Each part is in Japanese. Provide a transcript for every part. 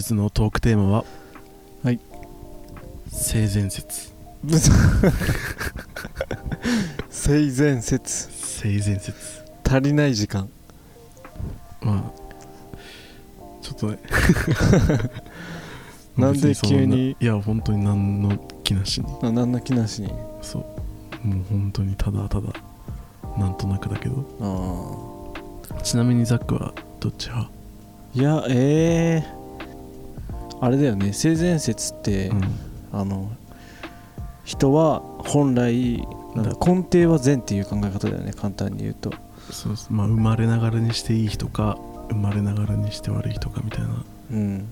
日のトークテーマははい。性善説。性善説。性善説。足りない時間。まあちょっとね。なんで急に？いや本当に何の気なしに。あ何の気なしに？そう。もう本当にただただなんとなくだけど。あちなみにザックはどっち派？いやええあれだよね。性善説って、うん。あの人は本来根底は善っていう考え方だよね。簡単に言うと。そうそうまあ生まれながらにしていい人か生まれながらにして悪い人かみたいな。うん。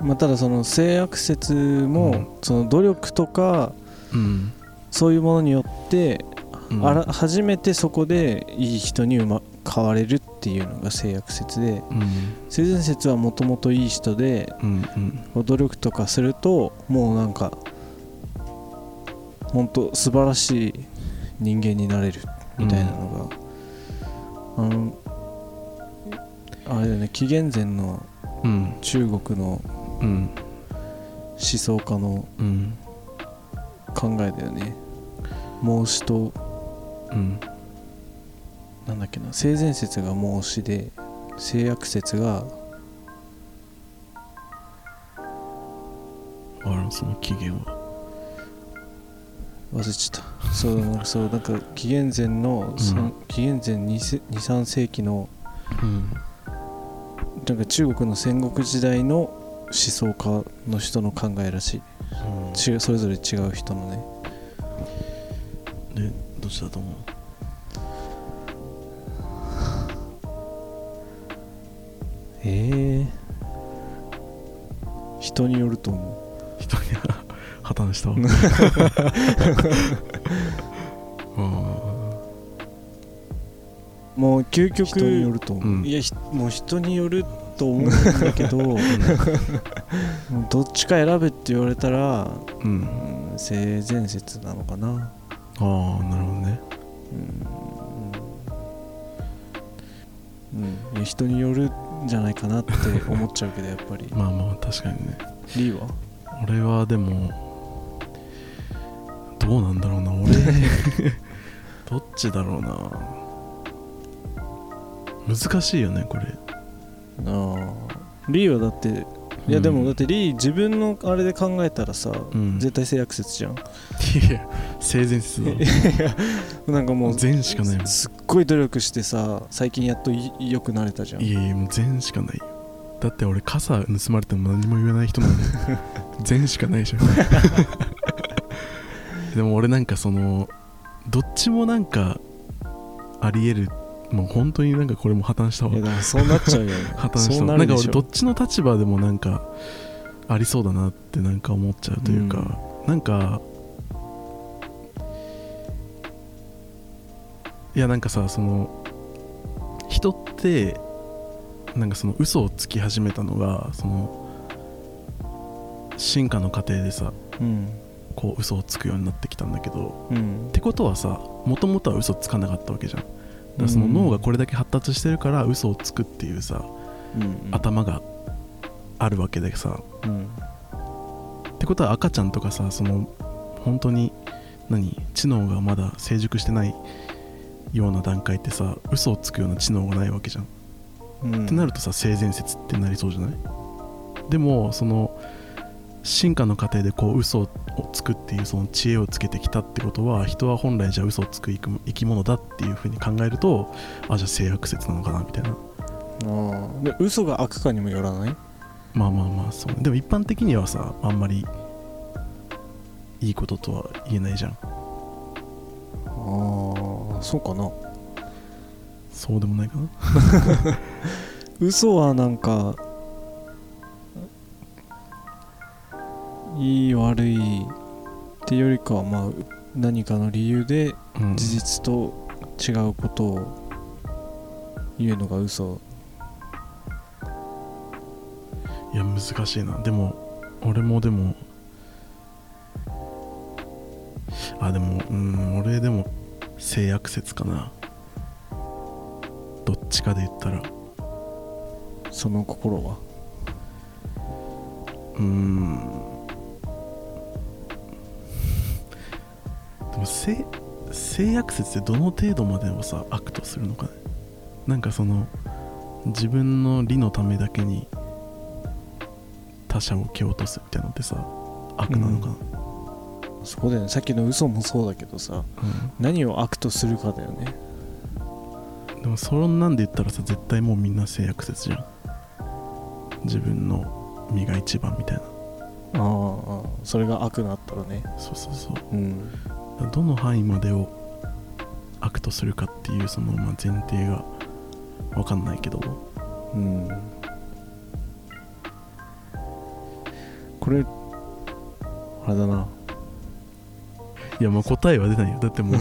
まあただその性悪説も、うん。その努力とかうん、そういうものによって、うん。あら初めてそこでいい人に生ま変われるっていうのが性悪説でうん。性善説はもともといい人でうんうん。努力とかするともうなんか本当素晴らしい人間になれるみたいなのが、あのあれだよね紀元前のうん中国のうん思想家のうん。考えだよね。孟子とうんなんだっけな性善説が孟子で性悪説があらその起源は。忘れちゃった。そう そうなんか紀元前の、んさん。紀元前23世紀のうん。なんか中国の戦国時代の思想家の人の考えらしい。違うそれぞれ違う人のね。でどっちだと思う？ええ。人によると思人に破綻したわ。あうもう究極人によると思う。うん。いやひもう人によると思うんだけど もうどっちか選べって言われたら、ーうん。うん、性善説なのかな。ああなるほどね。うん、うん、いや人によるんじゃないかなって思っちゃうけどやっぱり。まあまあ確かにね。リーは？俺はでもどうなんだろうな。俺 どっちだろうな。難しいよねこれ。ああリーはだっていやでもだってリー自分のあれで考えたらさ、うん。絶対性悪説じゃん。いや性善説だ。いやなんかもう善しかないもんすっごい努力してさ最近やっとい良くなれたじゃん。いやいやもう善しかない。よだって俺傘盗まれても何も言わない人なんで 善しかないじゃん。でも俺なんかそのどっちもなんかありえるもう本当になんかこれも破綻したわ。いやでもそうなっちゃうよ。ね 破綻したそうわなんかなるでしょ。俺どっちの立場でもなんかありそうだなってなんか思っちゃうというか、なんかいやなんかさその人ってなんかその嘘をつき始めたのがその進化の過程でさうん。こう嘘をつくようになってきたんだけどうん。ってことはさもともとは嘘つかなかったわけじゃんらその脳がこれだけ発達してるから嘘をつくっていうさうん。頭があるわけでさ。うん。ってことは赤ちゃんとかさその本当に何知能がまだ成熟してないような段階ってさ嘘をつくような知能がないわけじゃん、うん。ってなるとさ性善説ってなりそうじゃない？でもその進化の過程でこう嘘をつくっていうその知恵をつけてきたってことは人は本来じゃあ嘘をつく生き物だっていうふうに考えるとあじゃあ性悪説なのかなみたいな。ああで嘘が悪かにもよらない？まあまあまあそう。ねでも一般的にはさあんまりいいこととは言えないじゃん。ああそうかな。そうでもないかな。嘘はなんかいい悪いっていうよりかはまあ何かの理由でうん。事実と違うことを言うのが嘘。いや難しいな。でも俺もでもあでもうん俺でも性悪説かな。どっちかで言ったら。その心は？うーんでも性性悪説ってどの程度までをさ悪とするのかね？なんかその自分の利のためだけに他者を蹴落とすみたいなのってさ悪なのかな、そこだよね。さっきの嘘もそうだけどさ何を悪とするかだよね。うんでもそんなんで言ったらさ絶対もうみんな性悪説じゃん。自分の身が一番みたいな。ああそれが悪だったらね。そうそうそう。うんどの範囲までを悪とするかっていうそのまあ前提が分かんないけどうん。これあれだな。いやもう答えは出ないよ。だってもう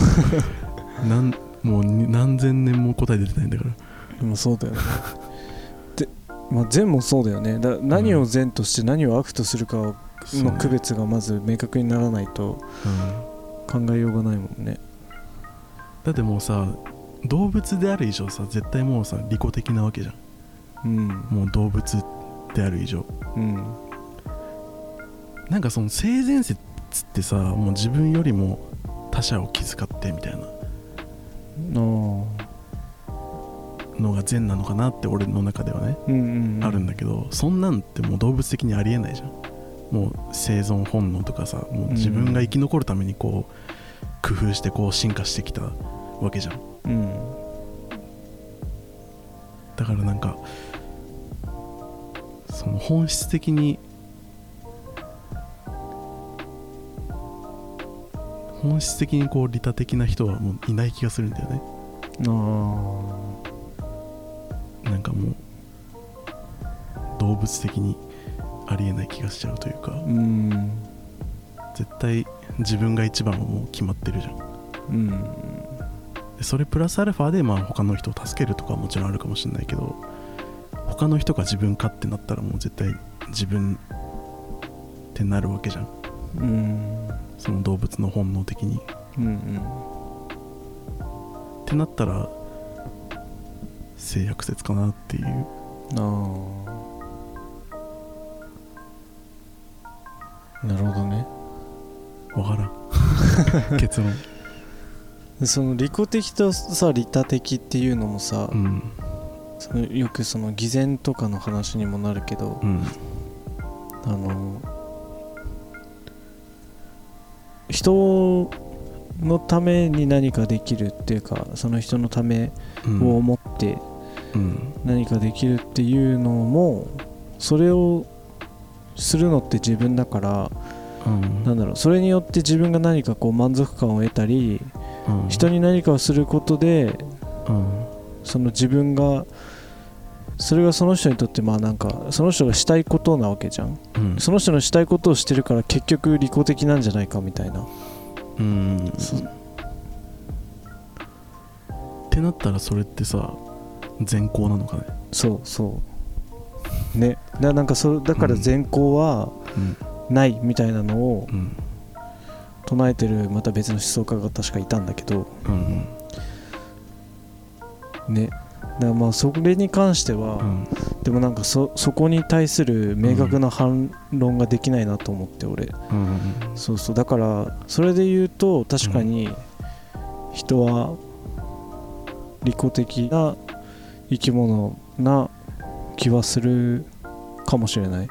なんもうに何千年も答え出てないんだから。でもそうだよね。で、まあ、善もそうだよね。だ何を善として何を悪とするかの区別がまず明確にならないと。うん考えようがないもんね。だってもうさ動物である以上さ絶対もうさ利己的なわけじゃん。うん。もう動物である以上。うん。なんかその性善説ってさもう自分よりも他者を気遣ってみたいな。のが善なのかなって俺の中ではね、うんうんうん。あるんだけどそんなんってもう動物的にありえないじゃんもう生存本能とかさもう自分が生き残るためにこう工夫してこう進化してきたわけじゃん。うんだからなんかその本質的に本質的にこう利他的な人はもういない気がするんだよね。あなんかもう動物的にありえない気がしちゃうというか。あうん。絶対自分が一番はもう決まってるじゃん。うん。でそれプラスアルファでまあ他の人を助けるとかはもちろんあるかもしれないけど他の人が自分かってなったらもう絶対自分ってなるわけじゃん。うん。その動物の本能的に。うんうん。ってなったら性悪説かなっていう。ああなるほどね。わからん。結論。でその利己的とさ利他的っていうのもさ、うん。そのよくその偽善とかの話にもなるけど、うん。あの人のために何かできるっていうかその人のためうん。を思ってうん。何かできるっていうのもそれをするのって自分だからうん。なんだろうそれによって自分が何かこう満足感を得たりうん。人に何かをすることでうん。その自分がそれがその人にとってまあなんかその人がしたいことなわけじゃん。うん。その人のしたいことをしてるから結局利己的なんじゃないかみたいな。うん。そってなったらそれってさ善行なのかね？そうそうね。だなんかそだからうん。善行はうん。ないみたいなのをうん。唱えてるまた別の思想家が確かいたんだけど。うんね。だからまあそれに関しては、うん。でもなんかそそこに対する明確な反論ができないなと思って俺、うんそうそう。だからそれで言うと確かに人は利己的な生き物な気はするかもしれない。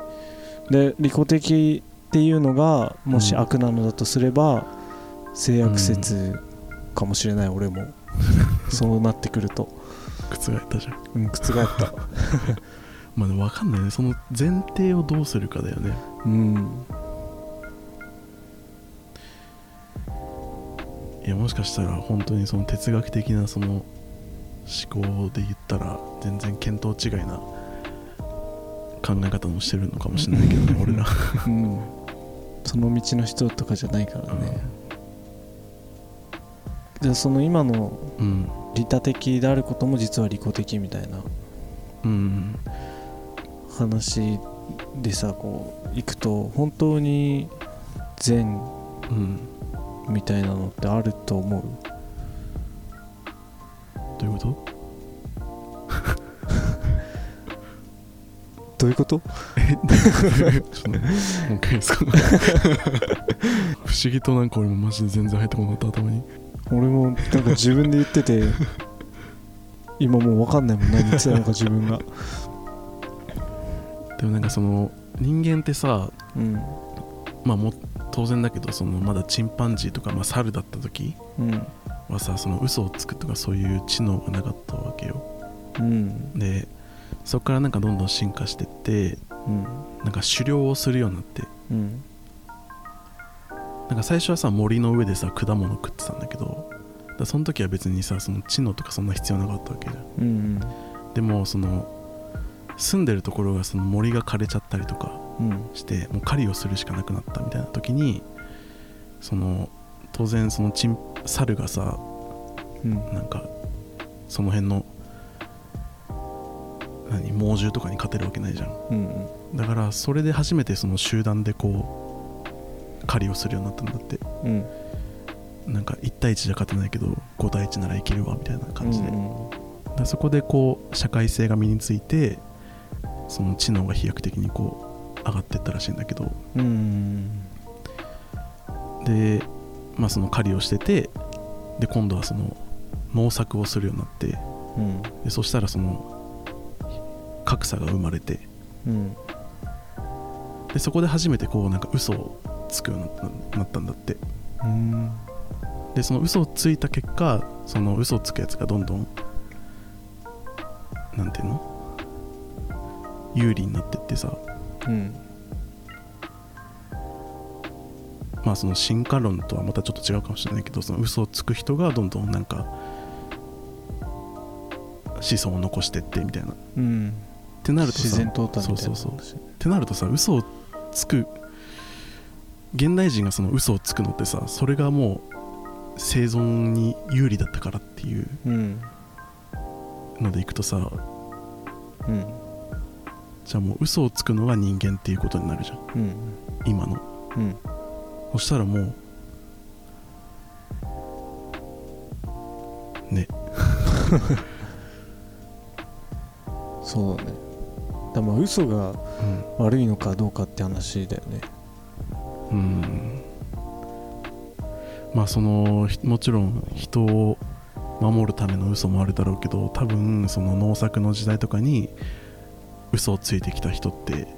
で利己的っていうのがもしうん。悪なのだとすれば性悪説かもしれない俺も。そうなってくると、覆ったじゃん。うん、覆った。まあでも分かんないね。その前提をどうするかだよね。うん。いやもしかしたら本当にその哲学的なその考で言ったら全然見当違いな考え方もしてるのかもしれないけどね俺ら。うん。その道の人とかじゃないからね、じゃあその今のうん。利他的であることも実は利己的みたいなうん。話でさこういくと本当に善うん。みたいなのってあると思う。どういうこと？どういうこと？不思議となんか俺もマジで全然入ってこなかった頭に。俺もなんか自分で言ってて今もう分かんないもん何言ってたのか自分が。でもなんかその人間ってさうん。まあもう当然だけどそのまだチンパンジーとか、まあ、猿だった時うん。はさその嘘をつくとかそういう知能がなかったわけよ。うん。でそこからなんかどんどん進化してってうん。なんか狩猟をするようになって。うん。なんか最初はさ森の上でさ果物食ってたんだけどだその時は別にさその知能とかそんな必要なかったわけ。じゃんうん。でもその住んでるところがその森が枯れちゃったりとかうん。してもう狩りをするしかなくなったみたいな時にその当然そのチン猿がさうん。なんかその辺の何猛獣とかに勝てるわけないじゃん。うんだからそれで初めてその集団でこう狩りをするようになったんだって。うん。なんか1対1じゃ勝てないけど5対1ならいけるわみたいな感じで、うんだからそこでこう社会性が身についてその知能が飛躍的にこう上がっていったらしいんだけど。うん。でまあその狩りをしててで今度はその農作をするようになって。うん。でそしたらその格差が生まれて。うん。でそこで初めてこうなんか嘘をつくようになったんだって。うん。でその嘘をついた結果その嘘をつくやつがどんどんなんていうの？有利になってってさ。うん。まあその進化論とはまたちょっと違うかもしれないけどその嘘をつく人がどんどんなんか子孫を残してってみたいな。っうんてなるとさ。自然淘汰みたいなそうそうそう。ってなるとさ嘘をつく。現代人がその嘘をつくのってさそれがもう生存に有利だったからっていううんのでいくとさうん。じゃあもう嘘をつくのが人間っていうことになるじゃん。うん。今の。うん。そしたらもうね。そうだねだまあ嘘がうん。悪いのかどうかって話だよね。うん。まあそのひもちろん人を守るための嘘もあるだろうけど多分その農作の時代とかに嘘をついてきた人って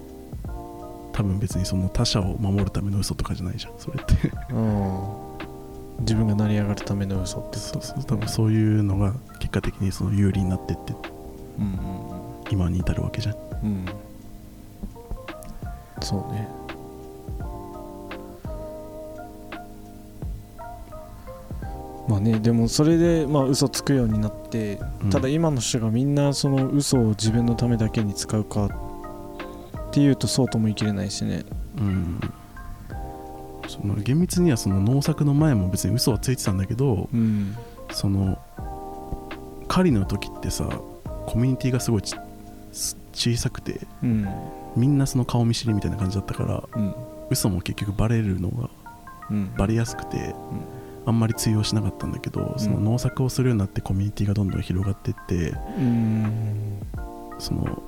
多分別にその他者を守るための嘘とかじゃないじゃん。それって。うん。自分が成り上がるための嘘ってそうそう。多分そういうのが結果的にその有利になってって。うん今に至るわけじゃん。うん。うんそうね。まあねでもそれでまあ嘘つくようになってうん。ただ今の人がみんなその嘘を自分のためだけに使うかっていうとそうとも言い切れないしね。うん。その厳密にはその農作の前も別に嘘はついてたんだけどうん。その狩りの時ってさコミュニティがすごいちす小さくてうん。みんなその顔見知りみたいな感じだったからうん。嘘も結局バレるのがうん。バレやすくてあんまり通用しなかったんだけど、その農作をするようになってコミュニティがどんどん広がっていってうん。その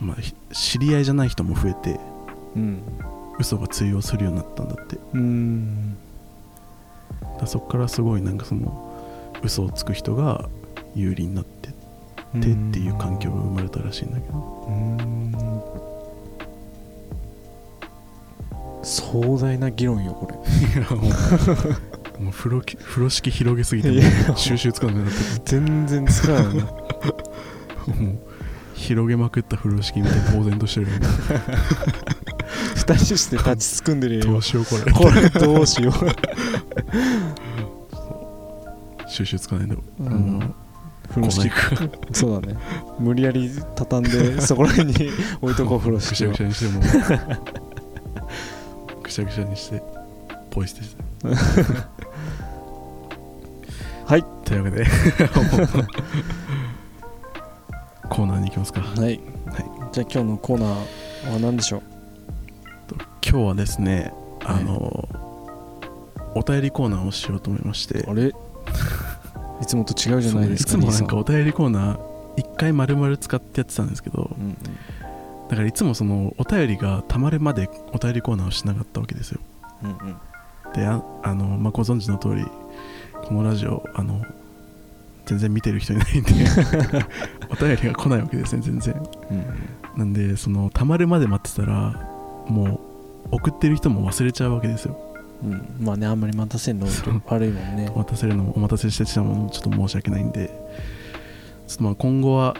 まあひ知り合いじゃない人も増えてうん。嘘が通用するようになったんだって。だそこからすごいなんかその嘘をつく人が有利になってってっていう環境が生まれたらしいんだけど。うん。壮大な議論よこれ。もう風呂き風呂敷広げすぎて収集つかなくなって全然使わないなもう広げまくった風呂敷みたいに呆然としてる二人して立ちすくんでるよどうしようこれ。これどうしよう。収集つかないんだあものう風呂敷そうだね。無理やり畳んでそこら辺に 置いとこう風呂ぐ敷をしゃぐしゃにしても。ぐしゃぐしゃにしてポイ捨てして。はい。というわけで。コーナーに行きますか。はい、じゃあ今日のコーナーは何でしょう？今日はですねあの、お便りコーナーをしようと思いまして。あれ？いつもと違うじゃないですかそういつもなんか兄お便りコーナー一回丸々使ってやってたんですけどうん。だからいつもそのお便りがたまるまでお便りコーナーをしなかったわけですよ。うんうん。でああの、まあ、ご存知の通りこのラジオあの全然見てる人いないんで お便りが来ないわけですね全然。うんなんでそのたまるまで待ってたらもう送ってる人も忘れちゃうわけですようん。うんまあねあんまり待たせんの悪いもんね。待たせるのもお待たせしてしまうのもちょっと申し訳ないんで。ちょっとまあ今後は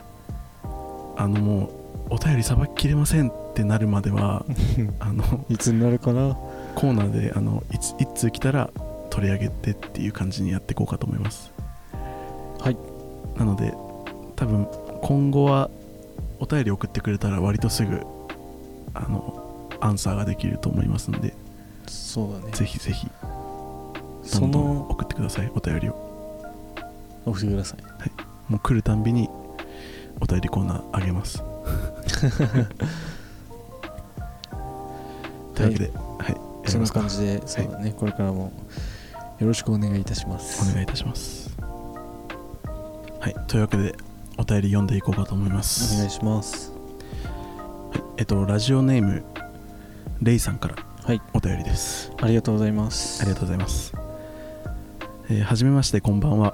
あのもうお便りさばききれませんってなるまでは あのいつになるかな？コーナーであのいつ一通来たら取り上げてっていう感じにやっていこうかと思います。はい。なので多分今後はお便り送ってくれたら割とすぐあのアンサーができると思いますのでそうだね。ぜひぜひそどんどんの送ってくださいお便りを。送ってください。もう来るたんびにお便りコーナーあげます。というわけではい、やりそんなますか。感じでそうだね。これからもよろしくお願いいたします。お願いいたします。はい。というわけでお便り読んでいこうかと思います。お願いします。はい、えっとラジオネームレイさんからはい。お便りです。ありがとうございます。ありがとうございます。えーはじめましてこんばんは。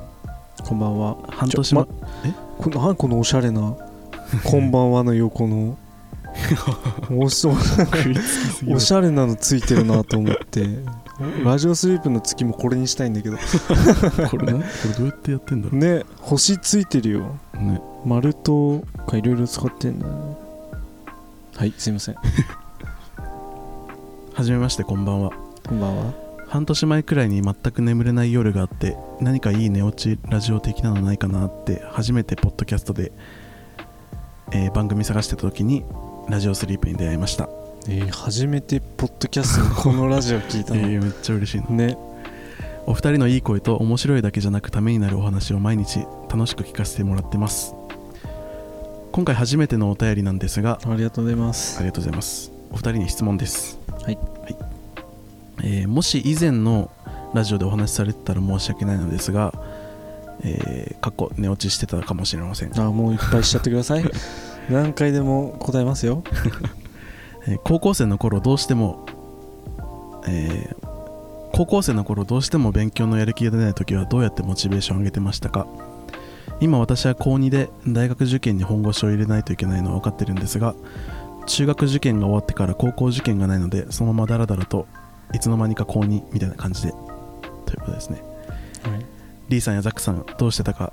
こんばんは。半年前ちょこのこのおしゃれな「こんばんは」の横の おしおしゃれなのついてるなと思って。ラジオスリープの月もこれにしたいんだけど。これな？これどうやってやってんだろね星ついてるよ。うね。丸とかいろいろ使ってんだね。はいすいませんはじめましてこんばんは。こんばんは。半年前くらいに全く眠れない夜があって何かいい寝落ちラジオ的なのないかなって初めてポッドキャストで、えー番組探してた時にラジオスリープに出会いました。えー初めてポッドキャストのこのラジオ聞いたの、えーめっちゃ嬉しいのね。お二人のいい声と面白いだけじゃなくためになるお話を毎日楽しく聞かせてもらってます。今回初めてのお便りなんですがありがとうございまあすりがとうございますお二人に質問です。はい、えーもし以前のラジオでお話しされてたら申し訳ないのですがえー、かっこ寝落ちしてたかもしれません、あもういっぱいしちゃってください。何回でも答えますよ。えー高校生の頃どうしても、えー高校生の頃どうしても勉強のやる気が出ない時はどうやってモチベーションを上げてましたか？今私は高2で大学受験に本腰を入れないといけないのは分かってるんですが中学受験が終わってから高校受験がないのでそのままダラダラといつの間にか高2みたいな感じでということですね。はい。リーさんやザックさんどうしてたか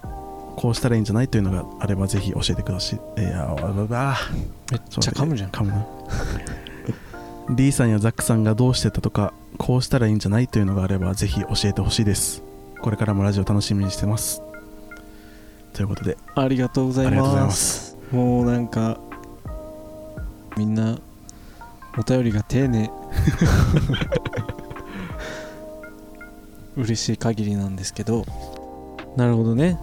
こうしたらいいんじゃないというのがあればぜひ教えてくださいえー、あめっちゃ噛むじゃん。噛むな。リーさんやザックさんがどうしてたとかこうしたらいいんじゃないというのがあればぜひ教えてほしいです。これからもラジオ楽しみにしてます。ということで。ありがとうございます。もうなんかみんなお便りが丁寧。嬉しい限りなんですけど。なるほどね。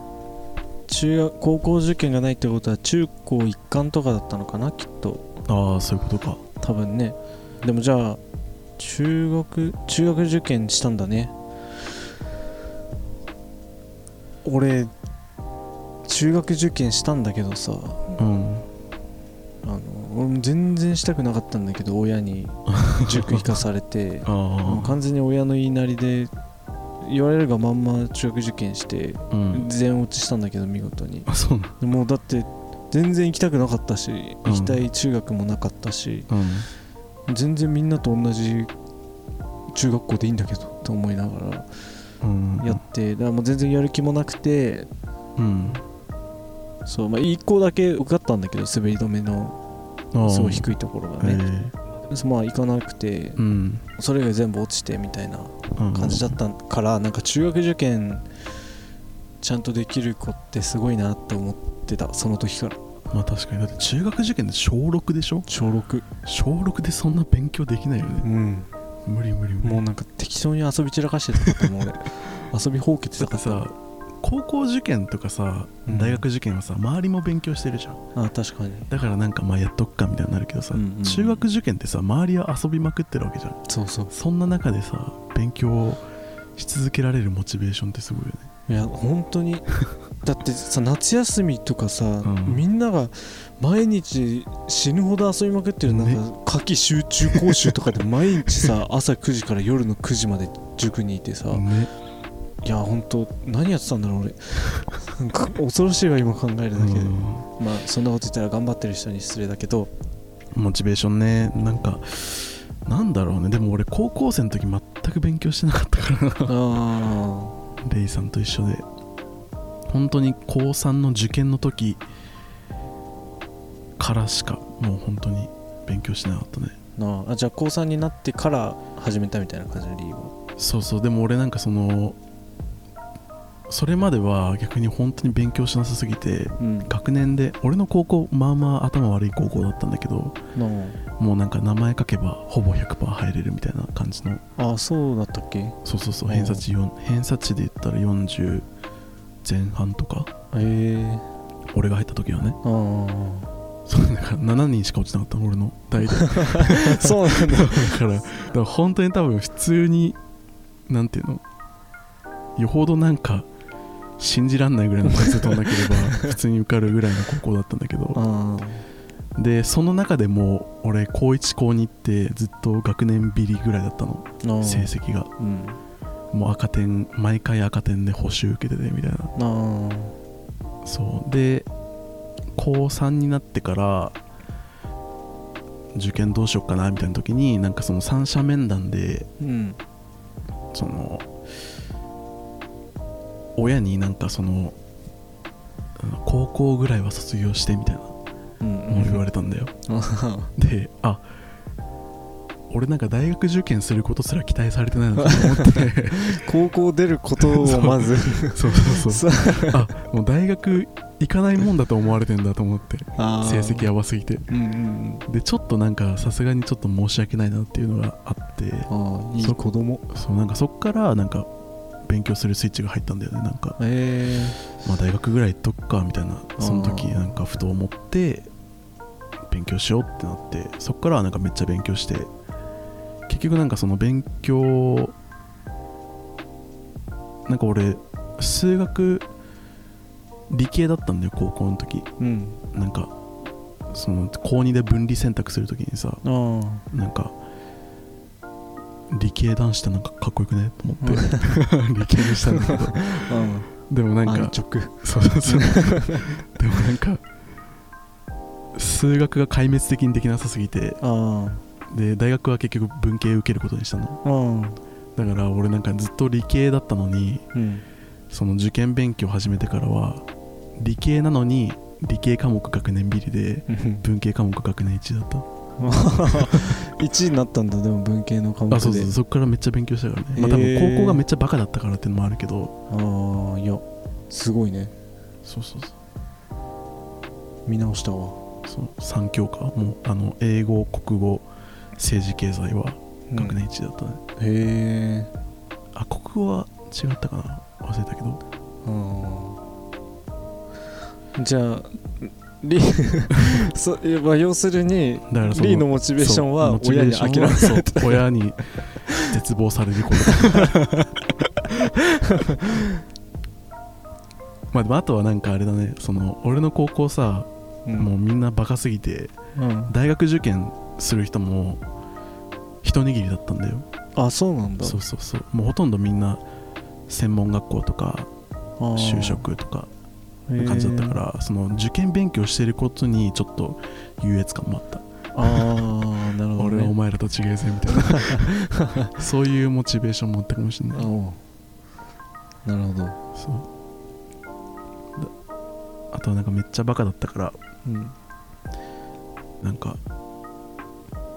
中学高校受験がないってことは中高一貫とかだったのかな？きっと。ああそういうことか。多分ね。でもじゃあ中学中学受験したんだね。俺中学受験したんだけどさ。うん俺も全然したくなかったんだけど親に塾行かされて もうあ完全に親の言いなりで言われるがまんま中学受験してあうん。全落ちしたんだけど見事に。あそうなでもうだって全然行きたくなかったしうん。行きたい中学もなかったし、うん。全然みんなと同じ中学校でいいんだけどと思いながらうん。やって、だからもう全然やる気もなくてうん。そうまあ1校だけ受かったんだけど滑り止めのすごい低いところがえね、まあ行かなくてうん。それ以外全部落ちてみたいなうん。感じだったからなんか中学受験ちゃんとできる子ってすごいなって思ってたその時から。まあ確かに。だって中学受験で小6でしょ？小6小6でそんな勉強できないよね。うん。無理無理無理。もうなんか適当に遊び散らかしてたかと思う俺。遊びほうけてたかったさ高校受験とかさうん。大学受験はさ周りも勉強してるじゃん。あ確かに。だからなんかまあやっとくかみたいになるけどさ、うんうんうん。中学受験ってさ周りは遊びまくってるわけじゃん。そうそう。そんな中でさ勉強し続けられるモチベーションってすごいよね。いや本当に。だってさ夏休みとかさ、ん。みんなが毎日死ぬほど遊びまくってるなんね。か夏季集中講習とかで毎日さ 朝9時から夜の9時まで塾にいてさ、ねいや本当何やってたんだろう俺。なんか恐ろしいわ今考えるだけで、うん。まあそんなこと言ったら頑張ってる人に失礼だけど。モチベーションねなんかなんだろうね。でも俺高校生の時全く勉強してなかったからな。あレイさんと一緒で。本当に高3の受験の時からしかもう本当に勉強してなかったね。ーなあ。あじゃあ高3になってから始めたみたいな感じの理由は？そうそう。でも俺なんかそのそれまでは逆に本当に勉強しなさすぎてうん。学年で俺の高校まあまあ頭悪い高校だったんだけどなもうなんか名前書けばほぼ100%入れるみたいな感じの。ああそうだったっけ？そうそうそう偏差値4偏差値で言ったら40前半とか。ええ。俺が入った時はね。あそうなんか7人しか落ちなかったの俺の代で。だかあそうなんだ。らだから本当に多分普通になんていうの？よほどなんか信じらんないぐらいの点数取んなければ普通に受かるぐらいの高校だったんだけど。あでその中でも俺高1高2ってずっと学年ビリぐらいだったの。あ成績が。うん。もう赤点毎回赤点で補習受けててみたいな。あそう。で高3になってから受験どうしようかなみたいな時になんかその三者面談でうん。その親になんかその高校ぐらいは卒業してみたいなうん。言われたんだよ、あであ俺なんか大学受験することすら期待されてないのかと思って。高校出ることをまず。そうそうそう。さあもう大学行かないもんだと思われてんだと思って。成績やばすぎて。うんうんでちょっとなんかさすがにちょっと申し訳ないなっていうのがあって。ああいいそ子供。そうなんかそっからなんか勉強するスイッチが入ったんだよね。なんか、えまあ、大学ぐらい行っとくかみたいなその時なんかふと思って勉強しようってなってそっからはなんかめっちゃ勉強して結局なんかその勉強なんか俺数学理系だったんだよ高校の時。えうん。なんかその高2で分離選択する時にさなんか理系男子ってなんかかっこよくね？と思って。理系にした んだけどでもなんかそうそうそう。でもなんか数学が壊滅的にできなさすぎて。あで大学は結局文系受けることにしたの。だから俺なんかずっと理系だったのにうん。その受験勉強始めてからは理系なのに理系科目学年ビリで文系科目学年1だった 1位になったんだでも文系の科目で。あそうそうそうそっからめっちゃ勉強したからね、まあ多分高校がめっちゃバカだったからっていうのもあるけど。ああいやすごいね。そうそうそう。見直したわ。そう3教科。もうあの英語国語政治経済は学年1だったね、へえあ国語は違ったかな。忘れたけど。うんじゃあリ そいやまあ要するにだからそリーのモチベーションは親に諦めた親に絶望されること。まあでもあとはなんかあれだね。その俺の高校さ、うん。もうみんなバカすぎてうん。大学受験する人も一握りだったんだよ。あそうなんだ。そうそうそう。もうほとんどみんな専門学校とか就職とかな感じだったからその受験勉強してることにちょっと優越感もあった、ああなるほど、ね、俺はお前らと違えぜみたいな。そういうモチベーションもあったかもしれない。なるほど。そう。だあとはなんかめっちゃバカだったからうん。なんか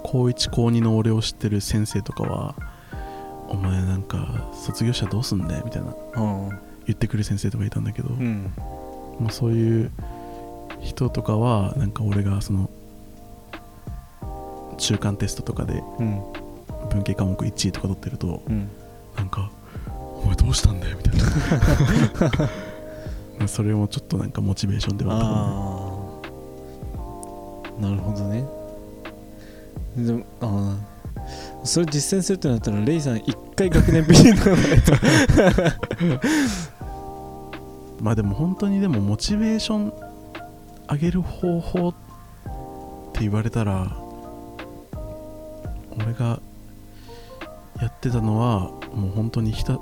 高1高2の俺を知ってる先生とかはお前なんか卒業したらどうすんだよみたいなあ言ってくる先生とかいたんだけど、うんまあ、そういう人とかはなんか俺がその中間テストとかでうん。文系科目1位とか取ってるとうん。なんか「お前どうしたんだよ」みたいな。それもちょっとなんかモチベーションではあったかもねああなるほどね。でもああそれ実践するってなったらレイさん一回学年ビリにならないと まあでも本当にでもモチベーション上げる方法って言われたら俺がやってたのはもう本当にひた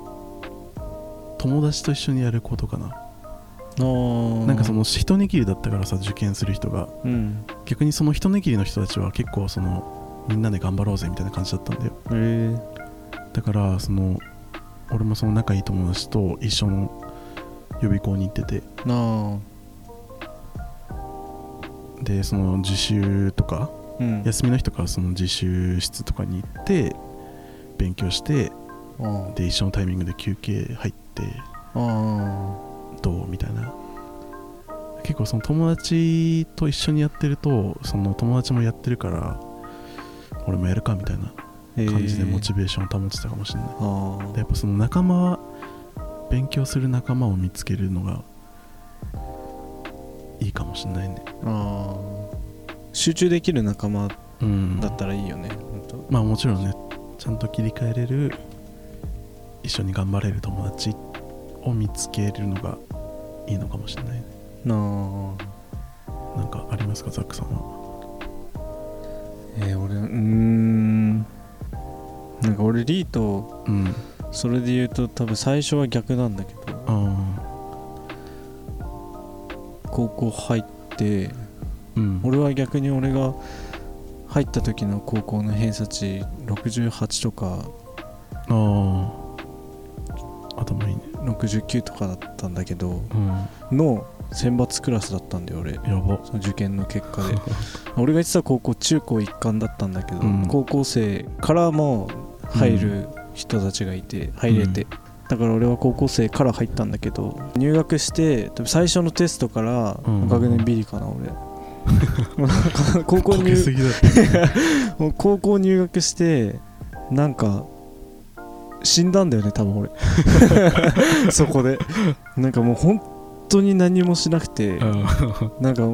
友達と一緒にやることかな。なんかその一握りだったからさ受験する人が。うん。逆にその一握りの人たちは結構そのみんなで頑張ろうぜみたいな感じだったんだよ。だからその俺もその仲いい友達と一緒の予備校に行ってて。なでその自習とかあうん。休みの日とかはその自習室とかに行って勉強してあで一緒のタイミングで休憩入ってあどうみたいな。結構その友達と一緒にやってるとその友達もやってるから俺もやるかみたいな感じでモチベーションを保ってたかもしれない。あでやっぱその仲間は勉強する仲間を見つけるのがいいかもしれないね。ああ集中できる仲間うん。だったらいいよね本まあもちろんねちゃんと切り替えれる一緒に頑張れる友達を見つけるのがいいのかもしれないね。当ななんかありますかザックさんは？あえー、俺うーん。なんか俺リーとうんそれで言うと多分最初は逆なんだけどあ高校入ってあうん。俺は逆に俺が入った時の高校の偏差値68とかああ。頭いいね。69とかだったんだけどうん。の選抜クラスだったんだよ俺。やば。その受験の結果で。俺が行ってた高校中高一貫だったんだけど、うん。高校生からも入る人たちがいて入れて、だから俺は高校生から入ったんだけど入学して多分最初のテストからうん。学年ビリかな俺。高校入 高校入学してなんか死んだんだよね多分俺。そこで。なんかもう本当に何もしなくて、なんか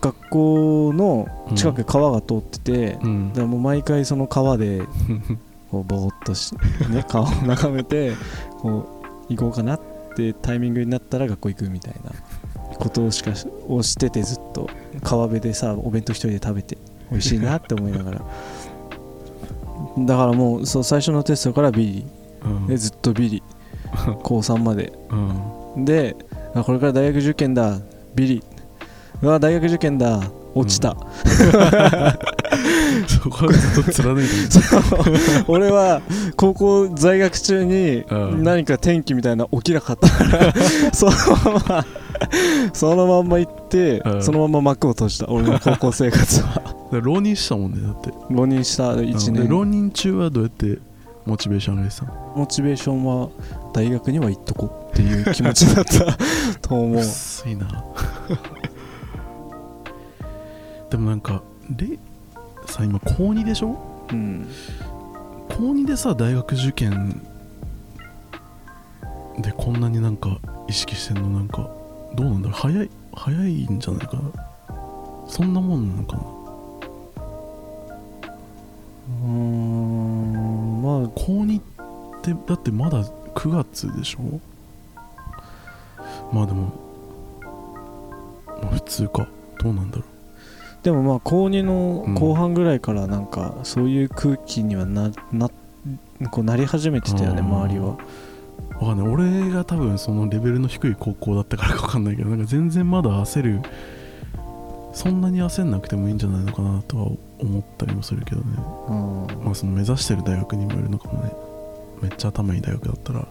学校の近く川が通ってて、うん。だからもう毎回その川でこうぼーっとし、ね、川を眺めてこう行こうかなってタイミングになったら学校行くみたいな。ことをしかしをしててずっと川辺でさお弁当一人で食べて美味しいなって思いながら。だからもうそう最初のテストからビリ。うん。でずっとビリ。高3まで。うん。であこれから大学受験だ。ビリ。うわ大学受験だ。落ちた、そこはずっと貫いてる俺は高校在学中にうん。何か転機みたいなの起きなかったから そのままそのまんま行ってうん。そのまま幕を閉じた。俺の高校生活は。浪人したもんねだって。浪人した1で浪年人中はどうやってモチベーション上げてたの？モチベーションは大学には行っとこうっていう気持ちだった と思う。薄いな。でもなんかレさ今高2でしょ？うん。高2でさ大学受験でこんなになんか意識してんの？なんかどうなんだろう？早い早いんじゃないかな？そんなもんなのかな？うーんまあ。高2ってだってまだ9月でしょ？まあでもまあ普通か。どうなんだろでもまあ高2のうん後半ぐらいからなんかそういう空気にはななこうなり始めてたよね周りは。うわかんない。俺が多分そのレベルの低い高校だったからか分かんないけどなんか全然まだ焦るそんなに焦んなくてもいいんじゃないのかなとは思ったりもするけどね。うん。まあその目指してる大学にもよるのかもね。めっちゃ頭いい大学だったら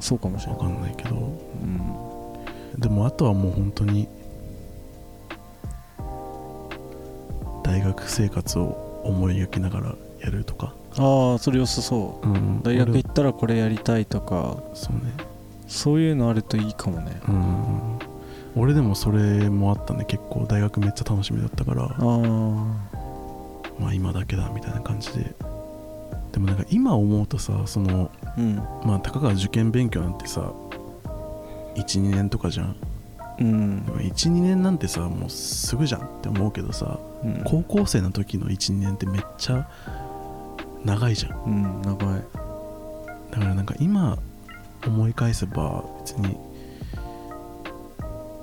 そうかもしれ分ない。かんないけど。うん。でもあとはもう本当に大学生活を思い描きながらやるとか、ああそれ良さそう。うん。大学俺行ったらこれやりたいとか。そうね。そういうのあるといいかもね。うん。俺でもそれもあったね。結構大学めっちゃ楽しみだったから。ああ。まあ今だけだみたいな感じで。でもなんか今思うとさそのうん。まあたかが受験勉強なんてさ12年とかじゃんうん。でも12年なんてさもうすぐじゃんって思うけどさうん。高校生の時の12年ってめっちゃ長いじゃん。うん長い。だからなんか今思い返せば別に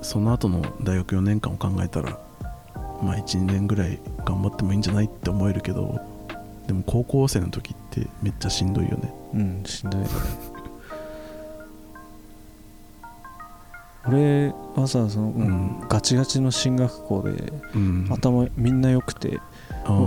その後の大学4年間を考えたらまあ12年ぐらい頑張ってもいいんじゃないって思えるけどでも高校生の時ってめっちゃしんどいよね。うんしんどい俺はさその、んガチガチの進学校でうん。頭みんな良くて、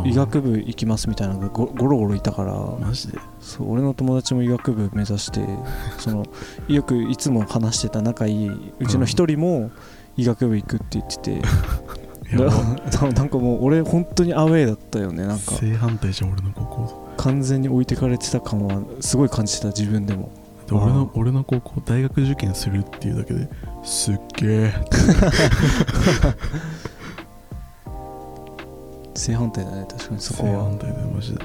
医学部行きますみたいなのがゴゴロゴロいたからマジで？そう俺の友達も医学部目指して そのよくいつも話してた仲いいうちの一人も医学部行くって言ってて、やば。だ なんかもう俺本当にアウェーだったよねなんか。正反対じゃん俺の高校。完全に置いてかれてた感はすごい感じてた自分でもで俺あの俺の高校大学受験するっていうだけですっげえ。正反対だね確かにそこは。正反対だよマジで。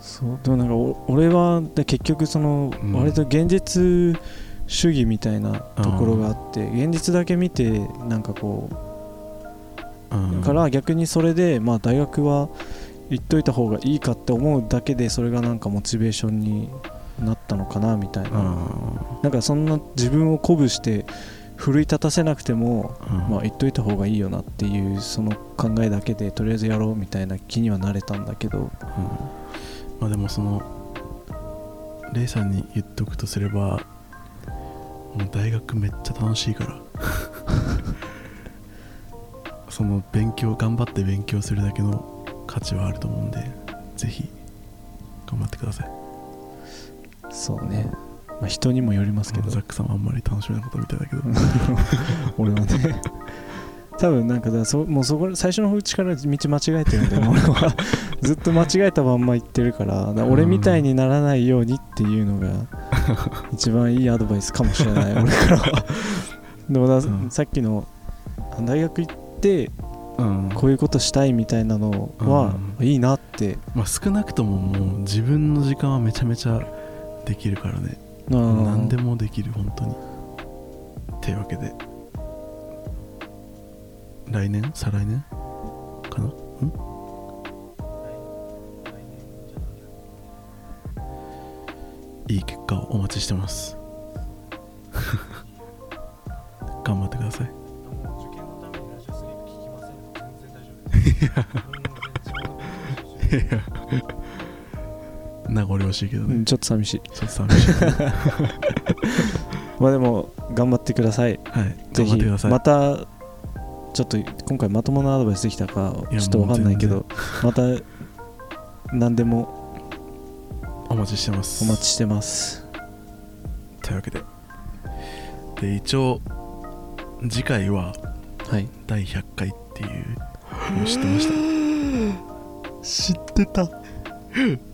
そうでもなんかお俺はで結局そのうん。割と現実主義みたいなところがあって現実だけ見てなんかこうん。うから逆にそれでまあ大学は行っといた方がいいかって思うだけでそれがなんかモチベーションになったのかなみたいな。あなんかそんな自分を鼓舞して奮い立たせなくてもーうん。まあ言っといた方がいいよなっていうその考えだけでとりあえずやろうみたいな気にはなれたんだけど。うん。まあでもそのレイさんに言っとくとすればもう大学めっちゃ楽しいから。その勉強頑張って勉強するだけの価値はあると思うんでぜひ頑張ってくださいそうね、まあ、人にもよりますけど。ザックさんはあんまり楽しめなかったみたいだけど。俺はね。多分なんかだそもうそこ最初のうちから道間違えてるんだよね俺は。ずっと間違えたまんま言ってるから俺みたいにならないようにっていうのが 一番いいアドバイスかもしれない俺からは。でもだ、うん。さっきの大学行ってうん。こういうことしたいみたいなのはいいなって、まあ少なくとももう自分の時間はめちゃめちゃできるからね。うん何でもできる本当に。っていうわけで。来年？再来年？かな？ん？いい結果をお待ちしてます。頑張ってください。いや 名残惜しいけどね、うんちょっと寂しい。ちょっと寂しい。まあでも頑張ってください。はいぜひまたちょっと今回まともなアドバイスできたかちょっとわかんないけどまた何でもお待ちしてます。お待ちしてます。というわけで。で一応次回ははい。第100回っていうの知ってました。知ってた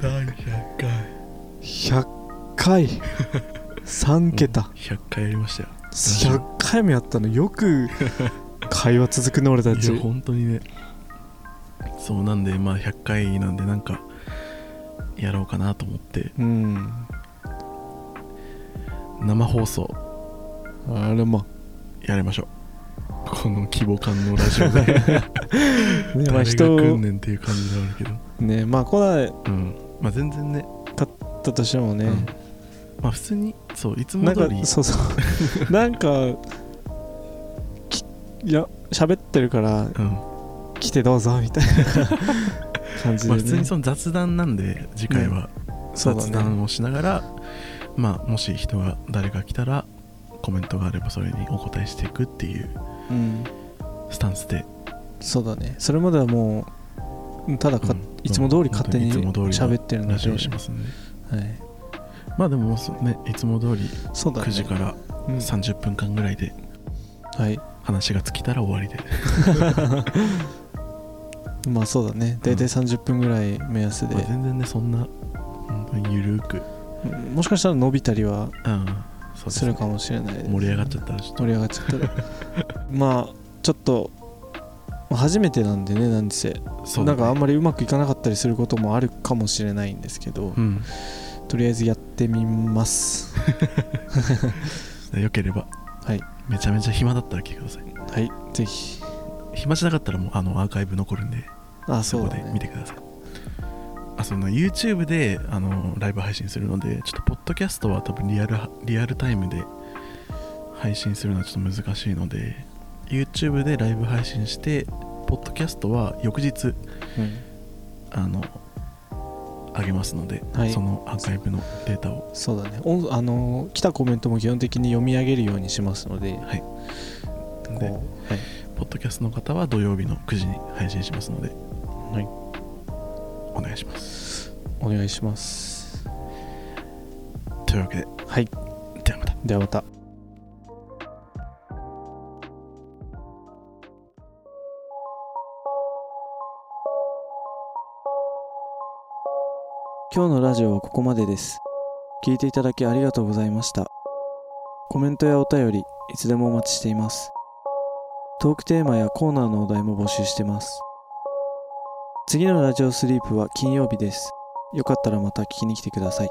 第100回100回。3桁、100回やりましたよ。100回もやったのよく会話続くね俺たいちや本当にね。そうなんでまあ100回なんでなんかやろうかなと思って。うん。生放送。あれまやりましょうこの規模感のラジオで。ねまあ誰が人来んねんっていう感じではあるけど。ねまあ来なうん。まあ全然ね。かったとしてもね、うん。まあ普通にそういつも通り。そうそう。なんかきいや喋ってるからうん。来てどうぞみたいな。感じで、ね。まあ普通にその雑談なんで次回は。そうだね。雑談をしながら、まあもし人が誰か来たらコメントがあればそれにお答えしていくっていううんスタンスで、そうだね。それまではもうただか、うん。いつも通り勝手に喋ってるので。ラジオをしますんで。はい、まあでもそうねいつも通りそうだね。9時からうん。30分間ぐらいではい。話が尽きたら終わりで、まあそうだね。大体30分ぐらい目安で、まあ全然ねそんな本当にゆるく。うん。もしかしたら伸びたりはするかもしれない盛り上がっちゃった盛り上がっちゃったら。まあちょっとまあ初めてなんでねなんせ、ね。なんかあんまりうまくいかなかったりすることもあるかもしれないんですけど、うん。とりあえずやってみます。よければ。はい。めちゃめちゃ暇だったら来てください。はい。ぜひ。暇じゃなかったらもうあのアーカイブ残るんであそこでそうだね見てくださいあその YouTube であのライブ配信するのでちょっとポッドキャストは多分リアルリアルタイムで配信するのはちょっと難しいので YouTube でライブ配信してポッドキャストは翌日うん。あの上げますので、はい。そのアーカイブのデータを。そうだね。おあのー来たコメントも基本的に読み上げるようにしますのではい。ではい。ポッドキャストの方は土曜日の9時に配信しますので。はいお願いします。お願いします。というわけで。はい。ではまた。ではまた。今日のラジオはここまでです。聞いていただきありがとうございました。コメントやお便りいつでもお待ちしています。トークテーマやコーナーのお題も募集してます次のラジオスリープは金曜日です。よかったらまた聞きに来てください。